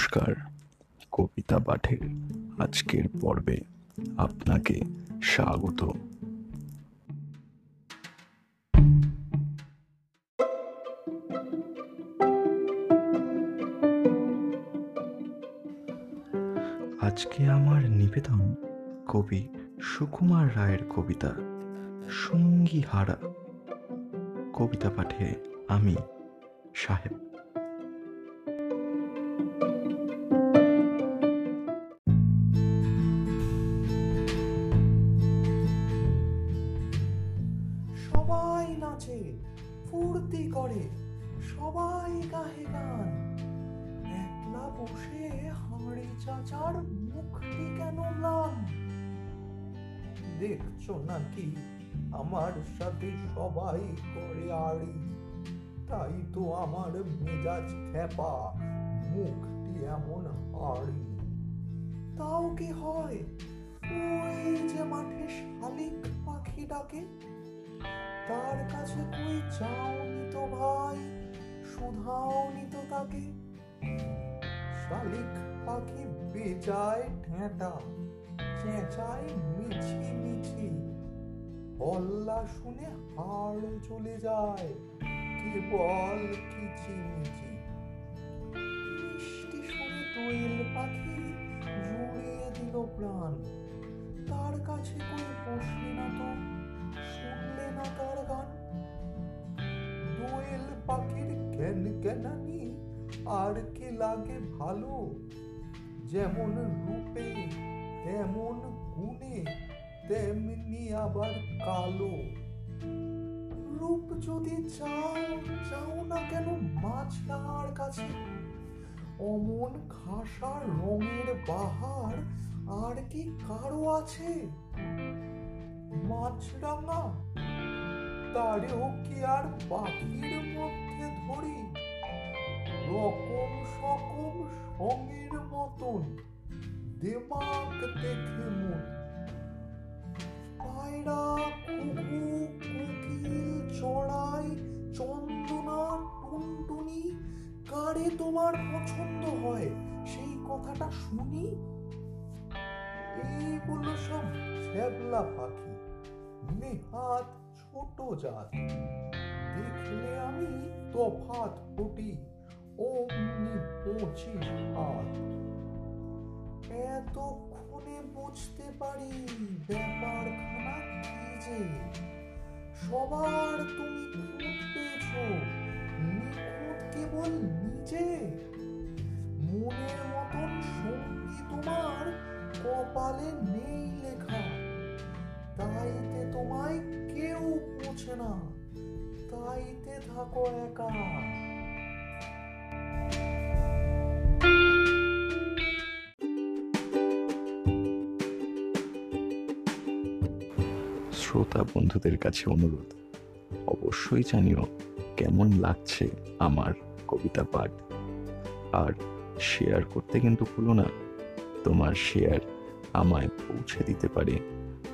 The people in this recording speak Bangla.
নমস্কার, কবিতা পাঠের আজকের পর্বে আপনাকে স্বাগত। আজকে আমার নিবেদন কবি সুকুমার রায়ের কবিতা সঙ্গী হারা কবিতা পাঠে আমি সাহেব নাচে, ফুর্তি করে, সবাই গাহে গান। একলা বসে হাঁড়ি চাচার মুখটি কেন ম্লান দেখছ নাকি আমার সাথে সবাই করে আড়ি? তাই তো আমার মেজাজ খেপা মুখটি এমন হাড়ি। তাও কি হয়? ওই যে মাঠে শালিক পাখি ডাকে তার কাছে কই যাওনি তো ভাই, শুধাওনি তো তাকে। শালিক পাখি বেজায় ঠেঁটা, চেঁচায় মিছি মিছি। হল্লা শুনে হাড় চলে যায় কেবল কিচিমিচি মিষ্টি শুনে দোয়েল পাখি জুড়িয়ে দিল প্রাণ। তার কাছে কই বসলে না তো দোয়েল পাখির জ্ঞান জ্ঞানানি আর লাগে ভালো? যেমন রূপে, তেমন গুণে, তেমনি আবার কালো। রূপ যদি চাও চাও না কেন মাছরাঙার কাছে? অমন খাসার রঙের বাহার, আর কি কারও আছে? মাছরাঙা তারেও কি আর পাখির মধ্যে ধরি। রকম সকম সঙ্গের মতন দেমাক দেখে মন। পায়রা কুকু চড়াই টুনটুনি, কারে তোমার পছন্দ হয় সেই কথাটা শুনি? এইগুলো সব ছ্যাবলা পাখি, নেহাত ছোট জাত। দেখলে আমি তফাত ফুটি অমনি পঁচিশ হাত। এতক্ষণে বুঝতে পারি ব্যাপারখানা কি যে, সবার তুমি খুঁত পেয়েছ, নিখুঁত কেবল নিজে। মনের মতন সঙ্গী তোমার কপালে নেই লেখা। তাইতে তোমায় কেউ পৌঁছে না। তাইতে থাকো একা। শ্রোতা বন্ধুদের কাছে অনুরোধ, অবশ্যই জানিও কেমন লাগছে আমার কবিতা পাঠ। আর শেয়ার করতে কিন্তু ভুলো না, তোমার শেয়ার আমায় পৌঁছে দিতে পারে।